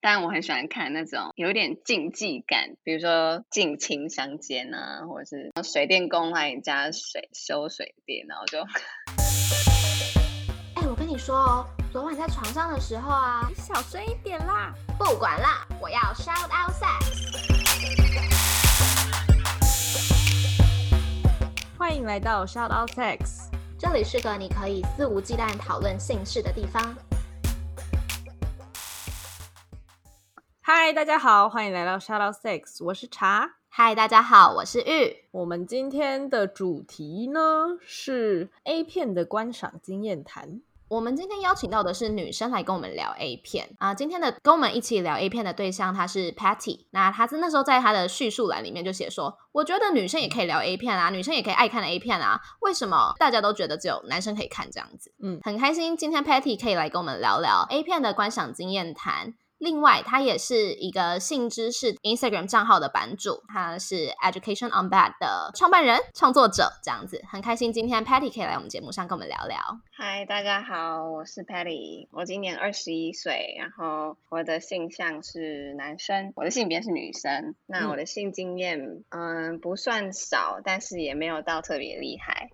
但我很喜欢看那种有点竞技感，比如说近亲相奸啊，或者是水电工来你家水修水电，然后就。哎，我跟你说哦，昨晚在床上的时候啊，你小声一点啦，不管啦，我要 shout out sex。欢迎来到 shout out sex，这里是个你可以肆无忌惮讨论性事的地方。嗨，大家好，欢迎来到 shout out sex，我是茶。嗨，大家好，我是玉。我们今天的主题呢是 A 片的观赏经验谈。我们今天邀请到的是女生来跟我们聊 A 片啊。今天的跟我们一起聊 A 片的对象，她是 Patty。那她是那时候在她的叙述栏里面就写说，我觉得女生也可以聊 A 片啊，女生也可以爱看 A 片啊。为什么大家都觉得只有男生可以看这样子？嗯，很开心今天 Patty 可以来跟我们聊聊 A 片的观赏经验谈。另外，他也是一个性知识 Instagram 账号的版主，他是 Education on Bad 的创办人、创作者，这样子很开心。今天 Patty 可以来我们节目上跟我们聊聊。嗨，大家好，我是 Patty，我今年二十一岁，然后我的性向是男生，我的性别是女生。那我的性经验，嗯，不算少，但是也没有到特别厉害。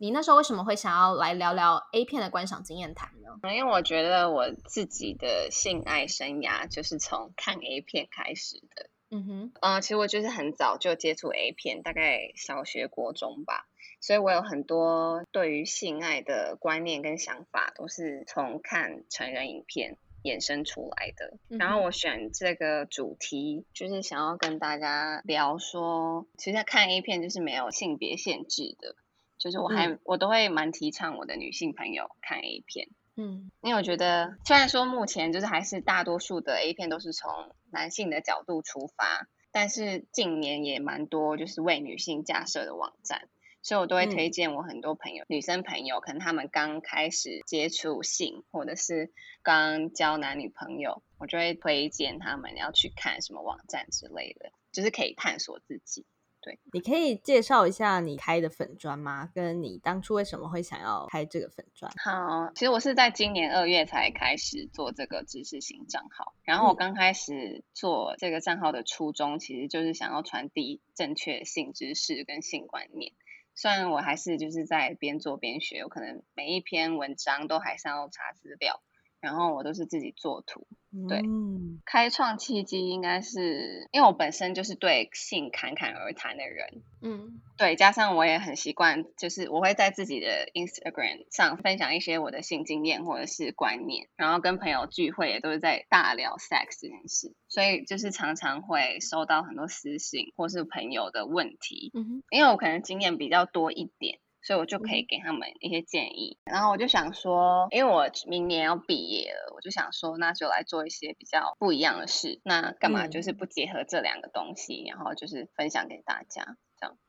你那时候为什么会想要来聊聊 A 片的观赏经验谈呢？因为我觉得我自己的性爱生涯就是从看 A 片开始的。嗯哼，呃，其实我就是很早就接触 A 片，大概小学、国中吧，所以我有很多对于性爱的观念跟想法都是从看成人影片衍生出来的。然后我选这个主题，就是想要跟大家聊说，其实看 A 片就是没有性别限制的。就是我还我都会蛮提倡我的女性朋友看 A 片，嗯，因为我觉得虽然说目前就是还是大多数的 A 片都是从男性的角度出发，但是近年也蛮多就是为女性架设的网站，所以我都会推荐我很多朋友女生朋友，可能他们刚开始接触性或者是刚交男女朋友，我就会推荐他们要去看什么网站之类的，就是可以探索自己。对，你可以介绍一下你开的粉砖吗？跟你当初为什么会想要开这个粉砖？好，其实我是在今年二月才开始做这个知识型账号。然后我刚开始做这个账号的初衷，其实就是想要传递正确性知识跟性观念。虽然我还是就是在边做边学，我可能每一篇文章都还是要查资料。然后我都是自己做图，对，开创契机应该是因为我本身就是对性侃侃而谈的人，嗯，对，加上我也很习惯，就是我会在自己的 Instagram 上分享一些我的性经验或者是观念，然后跟朋友聚会也都是在大聊 sex 这件事，所以就是常常会收到很多私信或是朋友的问题，嗯因为我可能经验比较多一点。所以我就可以给他们一些建议，然后我就想说，因为我明年要毕业了，我就想说，那就来做一些比较不一样的事。那干嘛就是不结合这两个东西，然后就是分享给大家。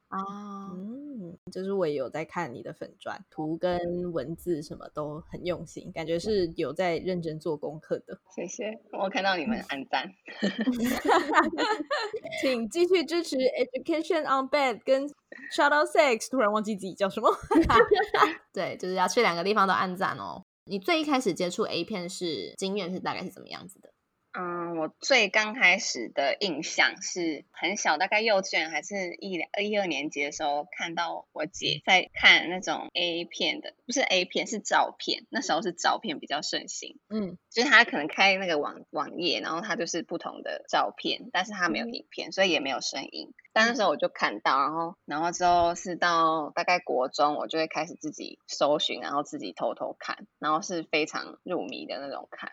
啊，嗯，就是我也有在看你的粉钻图跟文字，什么都很用心，感觉是有在认真做功课的。谢谢，我看到你们按赞，请继续支持 Education on Bed 跟 Shout Out Sex。突然忘记自己叫什么，对，就是要去两个地方都按赞哦。你最一开始接触 A 片是经验是大概是怎么样子的？嗯，我最刚开始的印象是很小，大概幼稚园还是一两一二年级的时候，看到我姐在看那种 A 片的，不是 A 片，是照片。那时候是照片比较盛行，嗯，就是她可能开那个网网页，然后它就是不同的照片，但是它没有影片，所以也没有声音。但那时候我就看到，然后然后之后是到大概国中，我就会开始自己搜寻，然后自己偷偷看，然后是非常入迷的那种看。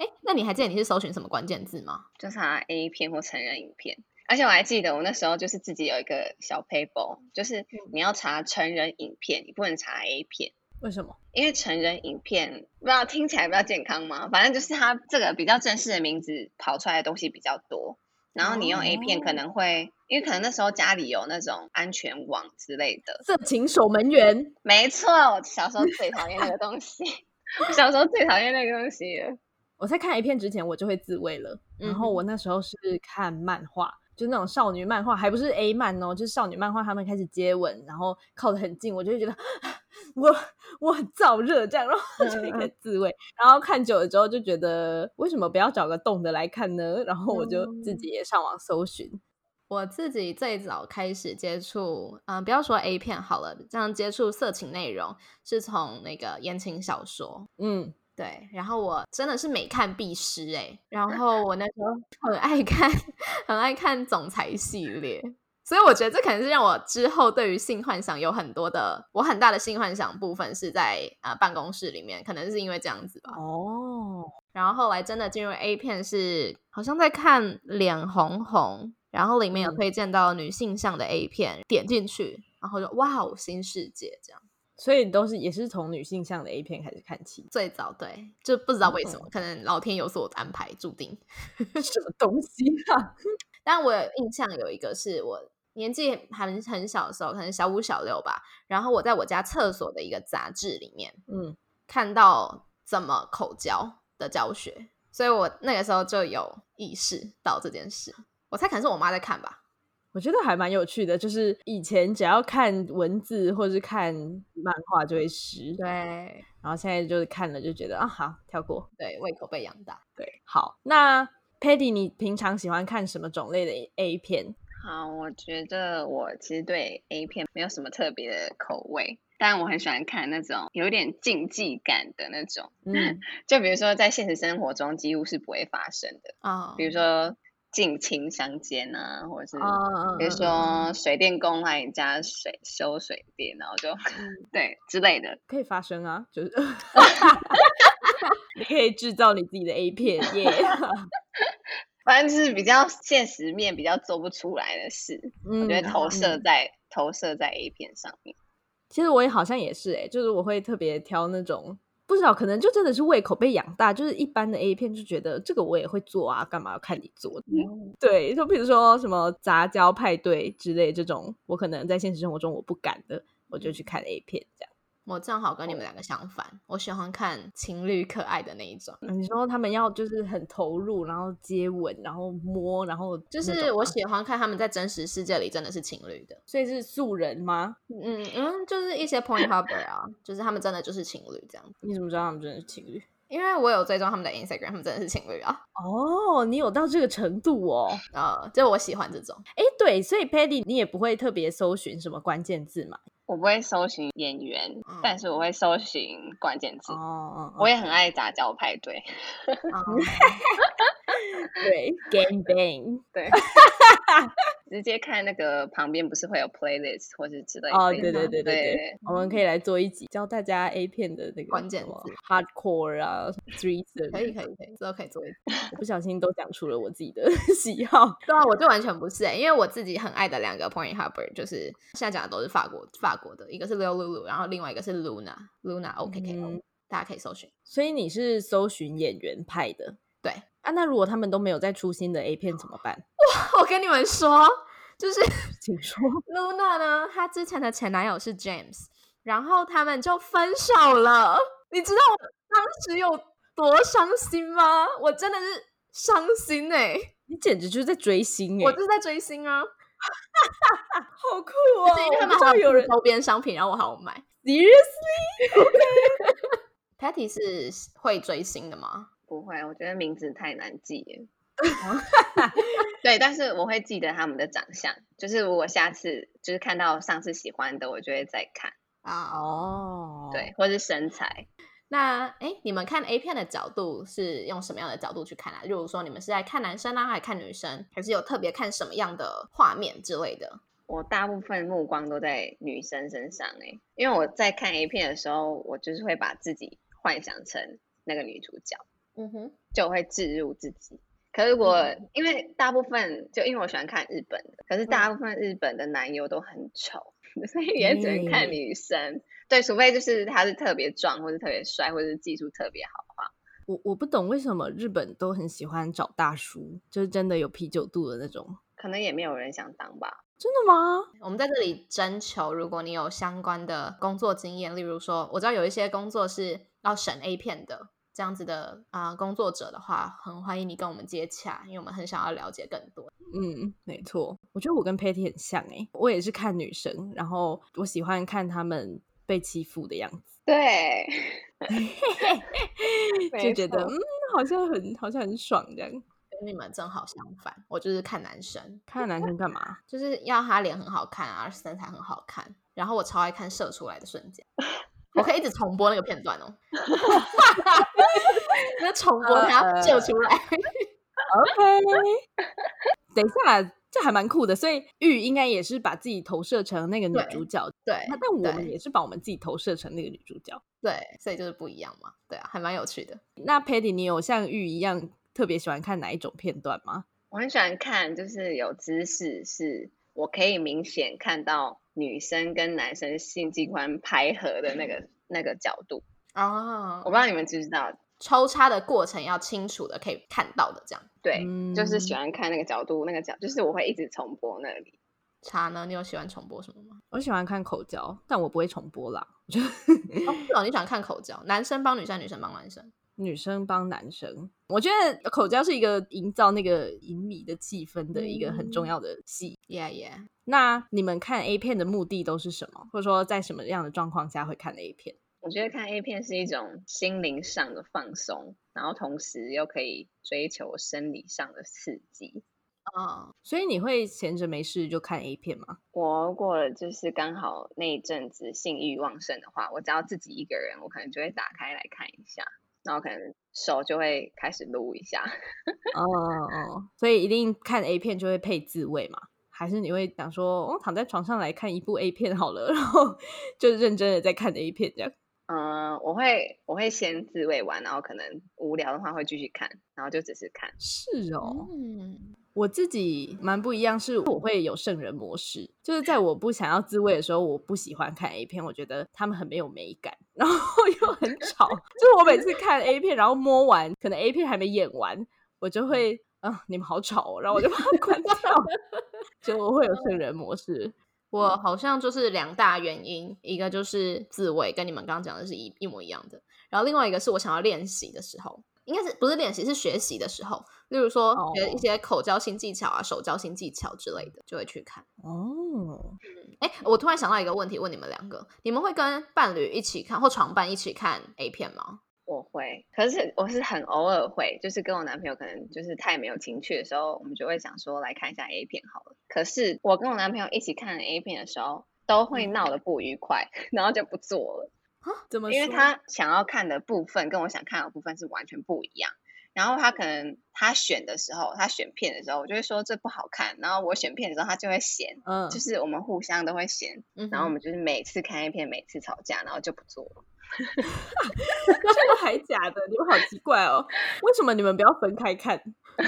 哎，那你还记得你是搜寻什么关键字吗？就查 A 片或成人影片，而且我还记得我那时候就是自己有一个小 paper，就是你要查成人影片，你不能查 A 片。为什么？因为成人影片不知道听起来比较健康吗？反正就是它这个比较正式的名字跑出来的东西比较多，然后你用 A 片可能会，因为可能那时候家里有那种安全网之类的。色情守门员。没错，我小时候最讨厌那个东西，小时候最讨厌那个东西了。我在看 A 片之前，我就会自慰了。然后我那时候是看漫画，就是那种少女漫画，还不是 A 漫哦，就是少女漫画。他们开始接吻，然后靠得很近，我就会觉得 我我很燥热这样，然后就一个自慰，然后看久了之后就觉得为什么不要找个动的来看呢？然后我就自己也上网搜寻。我自己最早开始接触，嗯，不要说 A 片好了，这样接触色情内容是从那个言情小说，嗯，对。然后我真的是每看必失哎，然 后我那时候很爱看，很爱看总裁系列，所以我觉得这可能是让我之后对于性幻想有很多的，我很大的性幻想部分是在啊办公室里面，可能是因为这样子吧。哦，然后后来真的进入 A 片是好像在看脸红红。然后里面有推荐到女性向的 A 片，点进去，然后就哇哦，新世界这样。所以都是也是从女性向的 A 片开始看起。最早对，就不知道为什么，可能老天有所安排，注定 什么东西啊？但我有印象有一个是我年纪很很小的时候，可能小五小六吧。然后我在我家厕所的一个杂志里面，嗯，看到怎么口交的教学，所以我那个时候就有意识到这件事。我猜可能是我妈在看吧，我觉得还蛮有趣的。就是以前只要看文字或者是看漫画就会湿，对。然后现在就是看了就觉得啊，好跳过。对，胃口被养大。对，好。那 Patty，你平常喜欢看什么种类的 A 片？好，我觉得我其实对 A 片没有什么特别的口味，但我很喜欢看那种有点竞技感的那种。嗯，就比如说在现实生活中几乎是不会发生的啊，比如说。近亲相奸啊，或者是比如说水电工来你家水修水电，然后就 对之类的，可以发生啊，就是 你可以制造你自己的 A 片耶，反正就是比较现实面比较做不出来的事，嗯我觉得投射在投射在 A 片上面。其实我也好像也是哎，就是我会特别挑那种。不知道，可能就真的是胃口被养大，就是一般的 A 片就觉得这个我也会做啊，干嘛要看你做？对，就比如说什么杂交派对之类这种，我可能在现实生活中我不敢的，我就去看 A 片这样。我正好跟你们两个相反，我喜欢看情侣可爱的那一种。你说他们要就是很投入，然后接吻，然后摸，然后就是我喜欢看他们在真实世界里真的是情侣的，所以是素人吗？嗯嗯，就是一些 point harbor 啊，就是他们真的就是情侣这样子。你怎么知道他们真的是情侣？因为我有追踪他们的 Instagram，他们真的是情侣啊。哦，你有到这个程度哦。啊，就我喜欢这种。哎，对，所以 Patty 你也不会特别搜寻什么关键字嘛？我不会搜寻演员，但是我会搜寻关键字。哦，我也很爱杂交派对。对，game bang，对。直接看那个旁边不是会有 playlist 或是之类的哦，对对对对对，我们可以来做一集教大家 A 片的那个关键词，hardcore 啊，three，可以可以可以，之后可以做一集。我不小心都讲出了我自己的喜好，对啊，我就完全不是哎，因为我自己很爱的两个 point harbor 就是现在讲的都是法国法国的，一个是 Lulu，然后另外一个是 Luna，Luna OKK，大家可以搜寻。所以你是搜寻演员派的，对。啊，那如果他们都没有再出新的 A 片怎么办？哇，我跟你们说，就是，请说，Luna 呢，她之前的前男友是 James，然后他们就分手了。你知道我当时有多伤心吗？我真的是伤心哎！你简直就是在追星哎！我就是在追星啊！好酷哦！因为他们好有人周边商品，然后我还要买。Seriously？Patty 是会追星的吗？不会，我觉得名字太难记。对，但是我会记得他们的长相。就是如果下次就是看到上次喜欢的，我就会再看啊。哦，对，或是身材。那哎，你们看 A 片的角度是用什么样的角度去看啊？例如说，你们是在看男生啊，还是看女生，还是有特别看什么样的画面之类的？我大部分目光都在女生身上哎，因为我在看 A 片的时候，我就是会把自己幻想成那个女主角。嗯哼，就会置入自己。可是我因为大部分就因为我喜欢看日本的，可是大部分日本的男优都很丑，所以也只能看女生。对，除非就是他是特别壮，或者特别帅，或者是技术特别好的话。我我不懂为什么日本都很喜欢找大叔，就是真的有啤酒肚的那种。可能也没有人想当吧？真的吗？我们在这里征求，如果你有相关的工作经验，例如说，我知道有一些工作是要审 A 片的。这样子的啊，工作者的话，很欢迎你跟我们接洽，因为我们很想要了解更多。嗯，没错，我觉得我跟 Patty 很像诶，我也是看女生，然后我喜欢看他们被欺负的样子，对，就觉得嗯，好像很好像很爽这样。跟你们正好相反，我就是看男生，看男生干嘛？就是要他脸很好看啊，身材很好看，然后我超爱看射出来的瞬间，我可以一直重播那个片段哦，那重播他射出来。OK，等一下，这还蛮酷的。所以玉应该也是把自己投射成那个女主角，对，那但我们也是把我们自己投射成那个女主角。对，所以就是不一样嘛。对啊，还蛮有趣的。那 Patty，你有像玉一样特别喜欢看哪一种片段吗？我很喜欢看，就是有知识，是我可以明显看到女生跟男生性器官拍合的那个那个角度。哦我不知道你们知不知道，抽插的过程要清楚的可以看到的，这样对，就是嗯喜欢看那个角度，那个角就是我会一直重播那里。插呢？你有喜欢重播什么吗？我喜欢看口交，但我不会重播啦。我觉得哦，是哦，你喜欢看口交，男生帮女生，女生帮男生。女生帮男生，我觉得口交是一个营造那个隐秘的气氛的一个很重要的戏。Yeah, yeah。那你们看 A 片的目的都是什么？或者说在什么样的状况下会看 A 片？我觉得看 A 片是一种心灵上的放松，然后同时又可以追求生理上的刺激。哦，所以你会闲着没事就看 A 片吗？我如果就是刚好那一阵子性欲旺盛的话，我只要自己一个人，我可能就会打开来看一下，然后可能手就会开始撸一下。哦哦，所以一定看 A 片就会配自慰嘛？还是你会想说，哦，躺在床上来看一部 A 片好了，然后就认真的在看 A 片这样？嗯、我会我会先自慰完，然后可能无聊的话会继续看，然后就只是看。是哦，嗯，我自己蛮不一样，是我会有圣人模式，就是在我不想要自慰的时候，我不喜欢看 A 片，我觉得他们很没有美感，然后 又很吵。就是我每次看 A 片，然后摸完，可能 A 片还没演完，我就会啊、你们好吵、哦，然后我就把它关掉。就我会有圣人模式，我好像就是两大原因，一个就是自慰，跟你们刚刚讲的是一一模一样的，然后另外一个是我想要练习的时候，应该是不是练习是学习的时候，例如说学一哦些口交新技巧啊、手交新技巧之类的，就会去看。哦，哎，我突然想到一个问题，问你们两个：你们会跟伴侣一起看或床伴一起看 A 片吗？我会，可是我是很偶尔会，就是跟我男朋友可能就是太没有情趣的时候，我们就会想说来看一下 A 片好了。可是我跟我男朋友一起看 A 片的时候，都会闹得不愉快，然后就不做了，怎么？因为他想要看的部分跟我想看的部分是完全不一样。然后他可能他选的时候，他选片的时候，我就会说这不好看。然后我选片的时候，他就会嫌，嗯，就是我们互相都会嫌。嗯，然后我们就是每次看一片，每次吵架，然后就不做了。这个还假的，你们好奇怪哦，为什么你们不要分开看？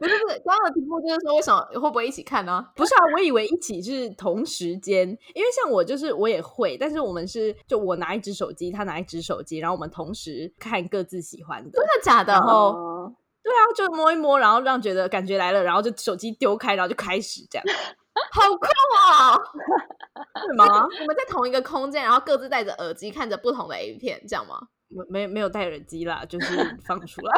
不是不是，刚刚的题目就是说为什么会不会一起看呢？不是啊，我以为一起是同时间，因为像我就是我也会，但是我们是就我拿一只手机，他拿一只手机，然后我们同时看各自喜欢的真。的假的？然后哦对啊，就摸一摸，然后让觉得感觉来了，然后就手机丢开，然后就开始这样，好酷哦！什么？我们在同一个空间，然后各自戴着耳机看着不同的 A 片，这样吗？没没有戴耳机啦，就是放出来。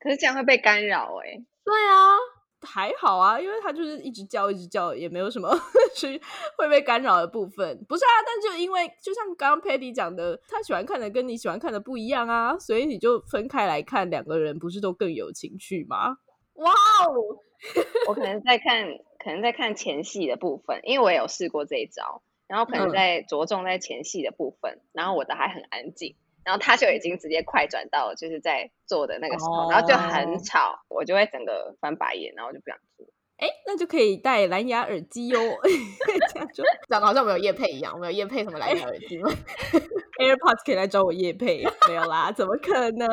可是这样会被干扰哎、对啊，还好啊，因为他就是一直叫一直叫，也没有什么 是会被干扰的部分。不是啊，但就因为就像刚刚 Patty 讲的，他喜欢看的跟你喜欢看的不一样啊，所以你就分开来看，两个人不是都更有情趣吗？哇哦！我可能在看，可能在看前戏的部分，因为我也有试过这一招，然后可能嗯在着重在前戏的部分，然后我的还很安静，然后他就已经直接快转到就是在做的那个时候，然后就哦很吵，我就会整个翻白眼，然后就不想做。哎，那就可以戴蓝牙耳机哟，这样就 讲的好像我们有叶配一样，我们有叶配什么蓝牙耳机吗？AirPods 可以来找我夜配，没有啦，怎么可能？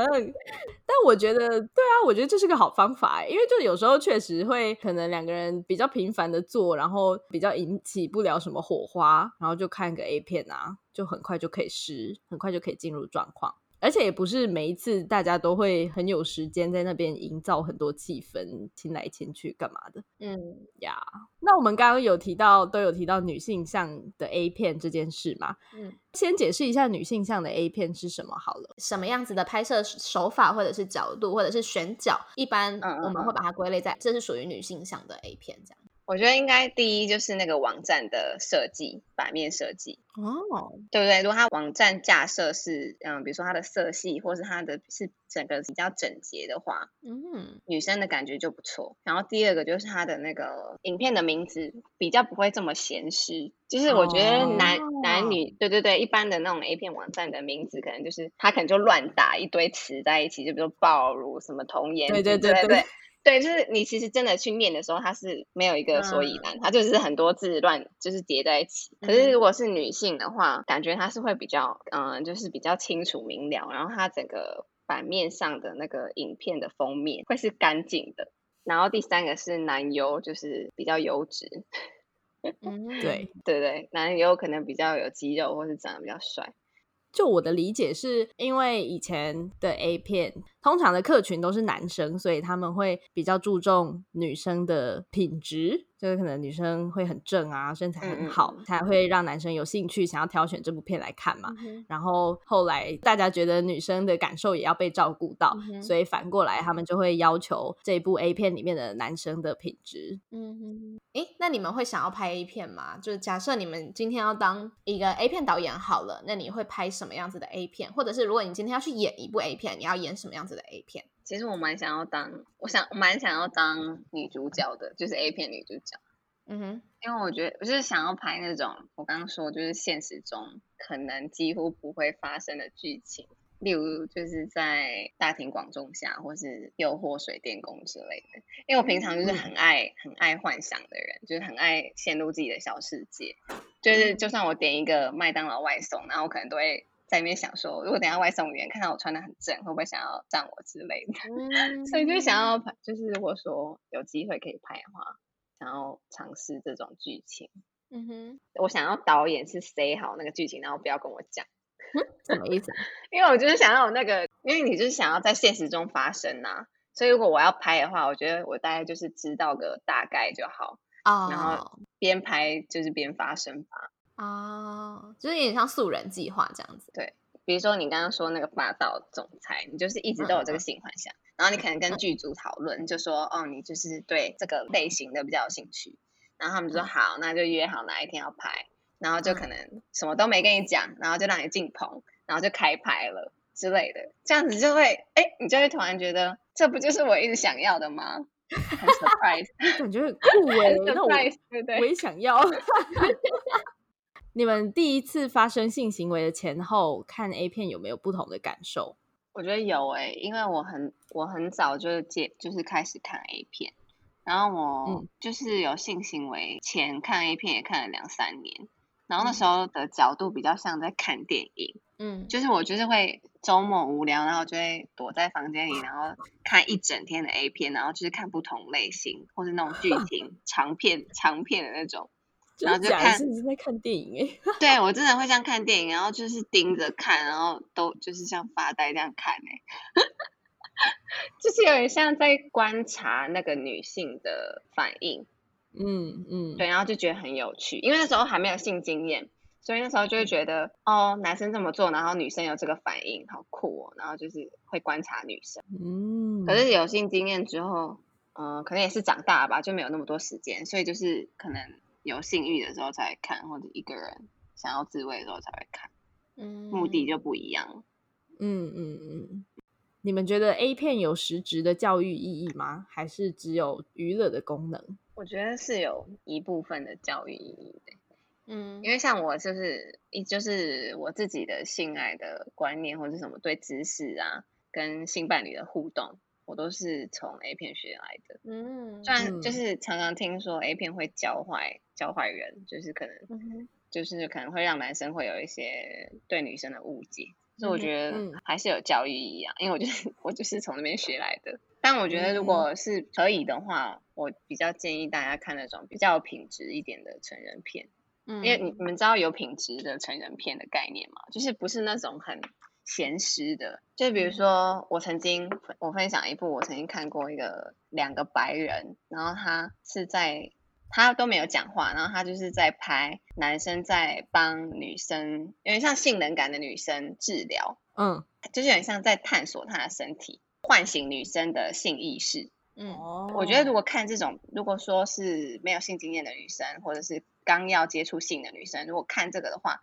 但我觉得，对啊，我觉得这是个好方法欸，因为就有时候确实会可能两个人比较频繁的做，然后比较引起不了什么火花，然后就看个 A 片啊，就很快就可以湿，很快就可以进入状况。而且也不是每一次大家都会很有时间在那边营造很多气氛，亲来亲去干嘛的。嗯，呀那我们刚刚有提到，都有提到女性向的 A 片这件事嘛？嗯，先解释一下女性向的 A 片是什么好了。什么样子的拍摄手法，或者是角度，或者是选角，一般我们会把它归类在这是属于女性向的 A 片这样。我觉得应该第一就是那个网站的设计，版面设计，哦，对不对？如果它网站架设是，嗯，比如说它的色系，或是它的是整个比较整洁的话，嗯女生的感觉就不错。然后第二个就是它的那个影片的名字比较不会这么闲湿，就是我觉得男、哦男女，对对对，一般的那种 A 片网站的名字可能就是他可能就乱打一堆词在一起，就比如说暴露什么童颜对之对对对类对。就是你其实真的去念的时候，它是没有一个所以然，它就是很多字乱，就是叠在一起。可是如果是女性的话，感觉它是会比较，嗯、就是比较清楚明了，然后它整个版面上的那个影片的封面会是干净的。然后第三个是男优，就是比较优质，嗯，对，对对，男优可能比较有肌肉，或是长得比较帅。就我的理解是，因为以前的 A 片通常的客群都是男生，所以他们会比较注重女生的品质，就是可能女生会很正啊，身材很好，嗯嗯才会让男生有兴趣想要挑选这部片来看嘛。嗯然后后来大家觉得女生的感受也要被照顾到，嗯所以反过来他们就会要求这部 A 片里面的男生的品质。嗯哼，诶，那你们会想要拍 A 片吗？就是假设你们今天要当一个 A 片导演好了，那你会拍什么样子的 A 片？或者是如果你今天要去演一部 A 片，你要演什么样子的 A 片？其实我蛮想要当，我想我蛮想要当女主角的，就是 A 片女主角。嗯哼，因为我觉得我就是想要拍那种我刚刚说就是现实中可能几乎不会发生的剧情，例如就是在大庭广众下，或是诱惑水电工之类的。因为我平常就是很爱很爱幻想的人，就是很爱陷入自己的小世界。就是就算我点一个麦当劳外送，然后我可能都会在里面想说，如果等下外送员看到我穿的很正，会不会想要赞我之类的？嗯 所以就想要拍，就是如果说有机会可以拍的话，想要尝试这种剧情。嗯哼，我想要导演是 say 好那个剧情，然后不要跟我讲，什么意思？因为我就是想要有那个，因为你就是想要在现实中发生呐、所以如果我要拍的话，我觉得我大概就是知道个大概就好，哦，然后边拍就是边发生吧。哦，就是有点像素人计划这样子。对比如说你刚刚说那个霸道总裁，你就是一直都有这个性幻想，然后你可能跟剧组讨论，就说哦，你就是对这个类型的比较有兴趣，然后他们就说好，那就约好哪一天要拍，然后就可能什么都没跟你讲，然后就让你进棚，然后就开拍了之类的，这样子就会，哎，你就会突然觉得这不就是我一直想要的吗？很 surprise，感觉很酷哎、很那我 surprise，对不对？我也想要。你们第一次发生性行为的前后看 A 片有没有不同的感受？我觉得有诶、因为我很我很早就接就是开始看 A 片，然后我嗯。就是有性行为前看 A 片也看了两三年，然后那时候的角度比较像在看电影，嗯，就是我就是会周末无聊，然后就会躲在房间里，然后看一整天的 A 片，然后就是看不同类型或是那种剧情长片长片的那种，然后就看是你是在看电影哎、对我真的会像看电影，然后就是盯着看，然后都就是像发呆这样看哎、就是有点像在观察那个女性的反应，嗯嗯，对，然后就觉得很有趣，因为那时候还没有性经验，所以那时候就会觉得哦，男生这么做，然后女生有这个反应，好酷哦，然后就是会观察女生。嗯，可是有性经验之后，嗯、可能也是长大吧，就没有那么多时间，所以就是可能有性欲的时候才会看，或者一个人想要自慰的时候才会看。嗯目的就不一样。嗯嗯嗯，你们觉得 A 片有实质的教育意义吗？还是只有娱乐的功能？我觉得是有一部分的教育意义的，嗯，因为像我就是一就是我自己的性爱的观念或者什么对知识啊，跟性伴侣的互动，我都是从 A 片学来的。嗯，虽然就嗯是常常听说 A 片会教坏教坏人，就是可能嗯就是可能会让男生会有一些对女生的误解，所以我觉嗯。得还是有教育意义啊，因为我就是 我就是从那边学来的。但我觉得如嗯果。是可以的话，我比较建议大家看那种比较有品质一点的成人片，嗯，因为你。你们知道有品质的成人片的概念吗？就是不是那种很咸湿的，就比如说我曾经我分享一部我曾经看过一个两个白人，然后他是在他都没有讲话，然后他就是在拍男生在帮女生有点像性能感的女生治疗，嗯就是有点像在探索她的身体，唤醒女生的性意识。嗯，哦我觉得如果看这种，如果说是没有性经验的女生，或者是刚要接触性的女生，如果看这个的话，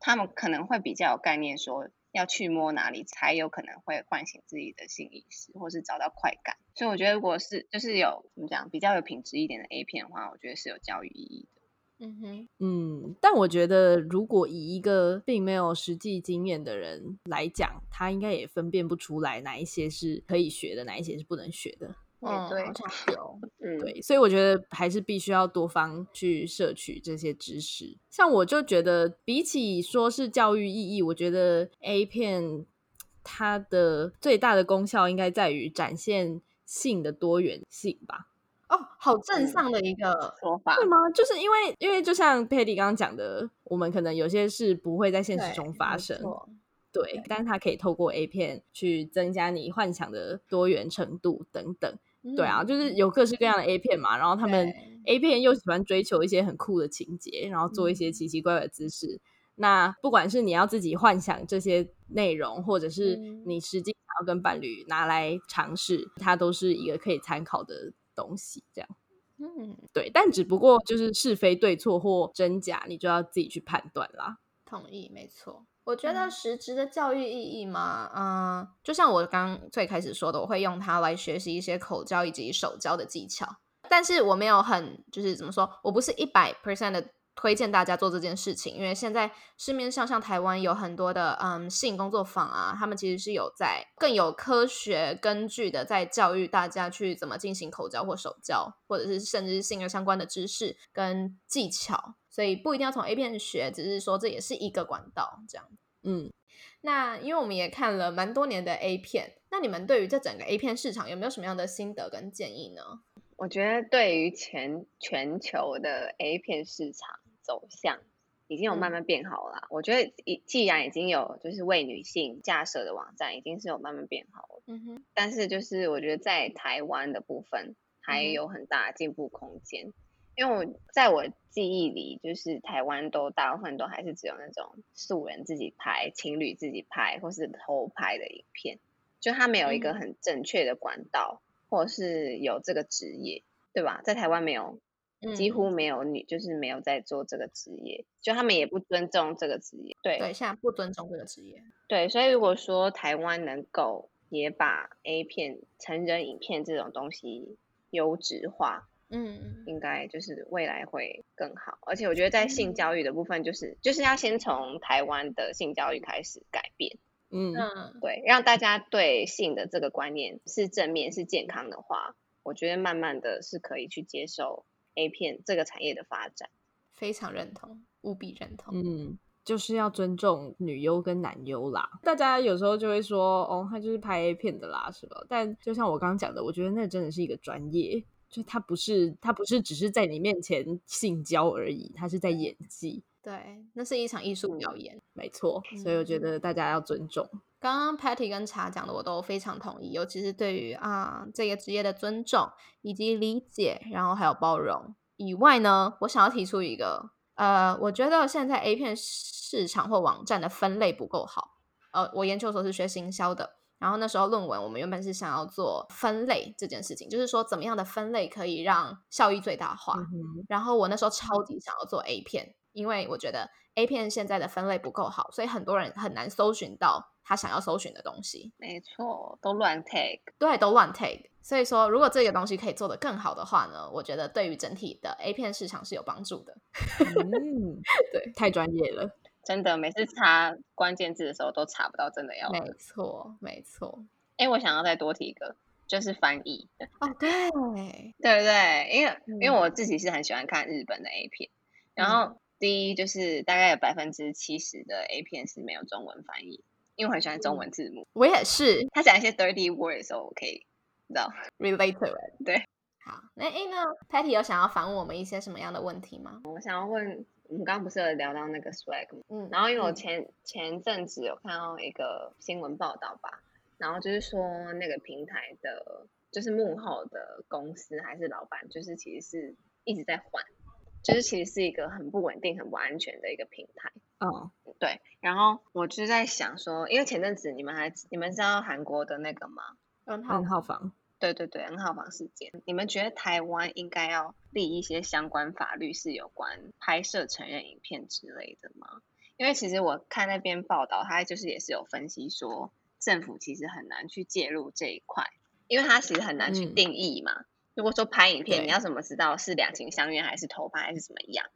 他们可能会比较有概念，说要去摸哪里才有可能会唤醒自己的性意识，或是找到快感。所以我觉得，如果是就是有怎么讲比较有品质一点的 A 片的话，我觉得是有教育意义的。嗯哼，嗯，但我觉得如果以一个并没有实际经验的人来讲，他应该也分辨不出来哪一些是可以学的，哪一些是不能学的。嗯，对好像是哦。嗯，对，所以我觉得还是必须要多方去摄取这些知识。像我就觉得，比起说是教育意义，我觉得 A 片它的最大的功效应该在于展现性的多元性吧。哦，好正向的一个，说法对吗？就是因为，因为就像佩蒂刚刚讲的，我们可能有些事不会在现实中发生，没错对，但是它可以透过 A 片去增加你幻想的多元程度等等。对啊，嗯就是有各式各样的 A 片嘛，然后他们 A 片又喜欢追求一些很酷的情节，然后做一些奇奇怪怪的姿势。那不管是你要自己幻想这些内容，或者是嗯你实际想要跟伴侣拿来尝试，它都是一个可以参考的东西。这样嗯，对，但只不过就是是非对错或真假，你就要自己去判断啦。同意，没错。我觉得实质的教育意义嘛，嗯、就像我刚最开始说的，我会用它来学习一些口交以及手交的技巧，但是我没有很就是怎么说，我不是一百 percent 的推荐大家做这件事情，因为现在市面上像台湾有很多的嗯性工作坊啊，他们其实是有在更有科学根据的在教育大家去怎么进行口交或手交，或者是甚至是性的相关的知识跟技巧，所以不一定要从 A 片学，只是说这也是一个管道这样。嗯，那因为我们也看了蛮多年的 A 片，那你们对于这整个 A 片市场有没有什么样的心得跟建议呢？我觉得对于全全球的 A 片市场走向，已经有慢慢变好了啦。我觉得已既然已经有就是为女性架设的网站，已经是有慢慢变好了。嗯哼，但是就是我觉得在台湾的部分还有很大的进步空间，因为我在我记忆里，就是台湾都大部分都还是只有那种素人自己拍、情侣自己拍或是偷拍的影片，就他没有一个嗯很正确的管道，或者是有这个职业，对吧？在台湾没有，几乎没有女，就是没有在做这个职业，就他们也不尊重这个职业，对对，现在不尊重这个职业。对，所以如果说台湾能够也把 A 片、成人影片这种东西优质化，嗯，应该就是未来会更好。而且我觉得在性教育的部分，就是就是要先从台湾的性教育开始改变，嗯，嗯，对，让大家对性的这个观念是正面、是健康的话，我觉得慢慢的是可以去接受 A 片这个产业的发展。非常认同，无比认同。嗯，就是要尊重女优跟男优啦。大家有时候就会说，哦，他就是拍 A 片的啦，是吧？但就像我刚刚讲的，我觉得那真的是一个专业，就他不是他不是只是在你面前性交而已，他是在演技。对，那是一场艺术表演。没错，所以我觉得大家要尊重。刚刚 Patty 跟茶讲的，我都非常同意，尤其是对于啊这个职业的尊重以及理解，然后还有包容以外呢，我想要提出一个，呃，我觉得现在 A 片市场或网站的分类不够好。呃，我研究所是学行销的，然后那时候论文我们原本是想要做分类这件事情，就是说怎么样的分类可以让效益最大化。嗯然后我那时候超级想要做 A 片，因为我觉得 A 片现在的分类不够好，所以很多人很难搜寻到他想要搜寻的东西，没错，都乱 take。对，都乱 take。所以说，如果这个东西可以做得更好的话呢，我觉得对于整体的 A 片市场是有帮助的。嗯，对，太专业了。真的，每次查关键字的时候都查不到真的要没的。错，没错。哎，我想要再多提一个，就是翻译，哦，对，对不对？因为、因为嗯我自己是很喜欢看日本的 A 片，然后第一就是大概有百分之七十的 A 片是没有中文翻译，因为我很喜欢中文字幕。我也是他讲一些 dirty word 的时候，我可以知道，relate to it。对，好，那 A 呢？Patty 有想要反问我们一些什么样的问题吗？我想要问，我们刚刚不是有聊到那个 swag 吗？嗯然后因为我嗯前、前阵子有看到一个新闻报道吧，然后就是说那个平台的，就是幕后的公司还是老板，就是其实是一直在换，就是其实是一个很不稳定、很不安全的一个平台。哦，对，然后我就在想说，因为前阵子你们还你们知道韩国的那个吗？嗯，好 N，号房，对对对，N 号房事件，你们觉得台湾应该要立一些相关法律，是有关拍摄成人影片之类的吗？因为其实我看那边报道，他就是也是有分析说，政府其实很难去介入这一块，因为它其实很难去定义嘛。如果说拍影片，你要怎么知道是两情相悦还是偷拍还是怎么样？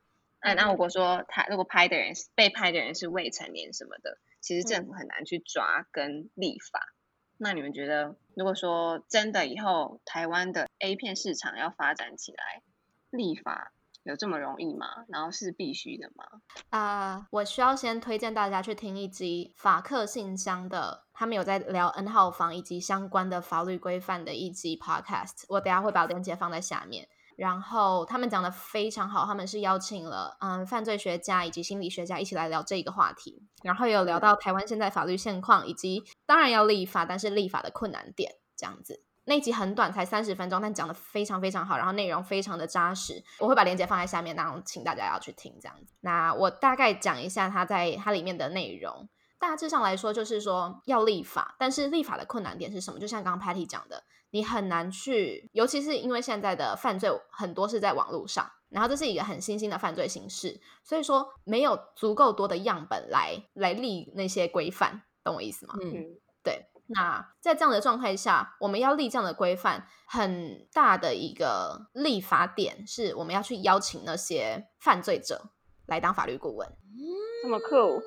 那那如果说他如果拍的人被拍的人是未成年什么的，其实政府很难去抓跟立法。那你们觉得，如果说真的以后台湾的 A 片市场要发展起来，立法有这么容易吗？然后是必须的吗？啊，我需要先推荐大家去听一集法克信箱的，他们有在聊 N 号房以及相关的法律规范的一集 Podcast，我等下会把链接放在下面。然后他们讲的非常好，他们是邀请了嗯犯罪学家以及心理学家一起来聊这个话题，然后有聊到台湾现在法律现况，以及当然要立法，但是立法的困难点这样子。那集很短，才三十分钟，但讲的非常非常好，然后内容非常的扎实。我会把链接放在下面，然后请大家要去听这样子。那我大概讲一下它在它里面的内容。大致上来说，就是说要立法，但是立法的困难点是什么？就像刚刚 Patty 讲的。你很难去，尤其是因为现在的犯罪很多是在网络上，然后这是一个很新兴的犯罪形式，所以说没有足够多的样本来来立那些规范，懂我意思吗？嗯，对。那在这样的状态下，我们要立这样的规范，很大的一个立法点是我们要去邀请那些犯罪者来当法律顾问，这么酷。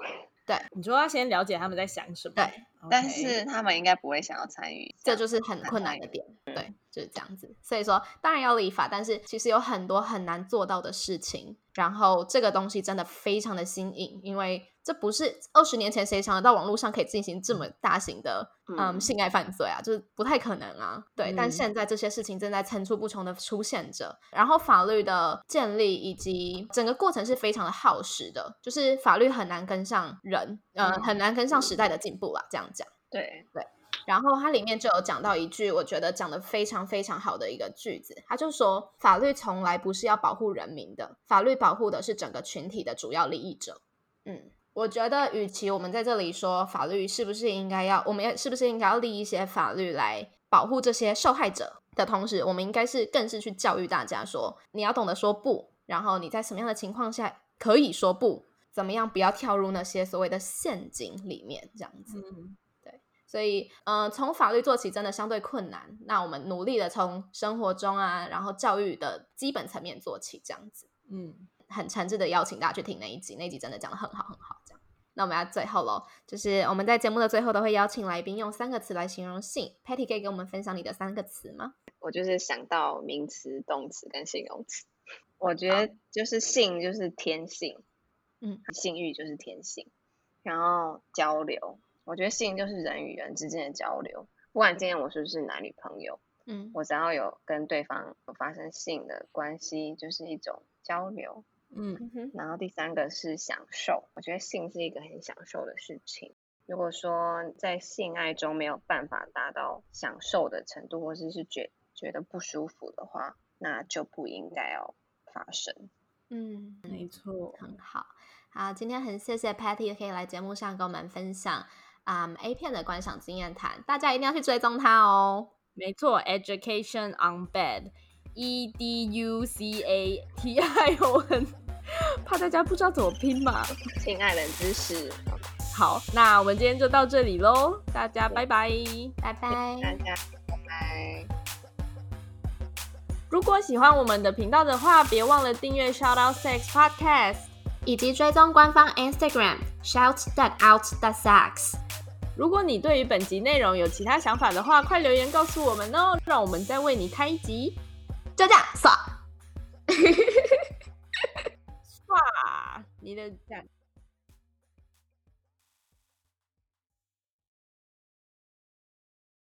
对，你说要先了解他们在想什么。对。但是他们应该不会想要参与，这就是很困难的点。对，就是这样子。所以说，当然要立法，但是其实有很多很难做到的事情。然后这个东西真的非常的新颖，因为这不是二十年前谁想得到网络上可以进行这么大型的嗯性爱犯罪啊，就是不太可能啊。对，但现在这些事情正在层出不穷的出现着。然后法律的建立以及整个过程是非常的耗时的，就是法律很难跟上人，嗯，很难跟上时代的进步啦。这样讲，对对。然后它里面就有讲到一句，我觉得讲的非常非常好的一个句子，他就说：法律从来不是要保护人民的，法律保护的是整个群体的主要利益者。嗯，我觉得与其我们在这里说法律是不是应该要，我们要是不是应该要立一些法律来保护这些受害者的同时，我们应该是更是去教育大家说，你要懂得说不，然后你在什么样的情况下可以说不，怎么样不要跳入那些所谓的陷阱里面，这样子。所以，呃，从法律做起真的相对困难。那我们努力的从生活中啊，然后教育的基本层面做起，这样子。嗯，很诚挚的邀请大家去听那一集，那一集真的讲的很好，很好。这样，那我们要最后喽，就是我们在节目的最后都会邀请来宾用三个词来形容性。Patty 可以给我们分享你的三个词吗？我就是想到名词、动词跟形容词。我觉得就是性就是天性，嗯，性欲就是天性，然后交流。我觉得性就是人与人之间的交流，不管今天我是不是男女朋友，嗯，我只要有跟对方有发生性的关系，就是一种交流，嗯然后第三个是享受，我觉得性是一个很享受的事情。如果说在性爱中没有办法达到享受的程度，或者是觉觉得不舒服的话，那就不应该要发生。嗯，没错，很好。好，今天很谢谢 Patty 可以来节目上跟我们分享。嗯，A 片的观赏经验谈，大家一定要去追踪它哦。没错，Education on Bed，E D U C A T I O N，怕大家不知道怎么拼嘛。亲爱冷知识。好，那我们今天就到这里喽，大家拜拜，拜拜，大家拜拜。如果喜欢我们的频道的话，别忘了订阅 Shout Out Sex Podcast，以及追踪官方 Instagram Shout That Out The Sex。如果你对于本集内容有其他想法的话，快留言告诉我们哦，让我们再为你开一集。就这样，刷，刷，你的赞。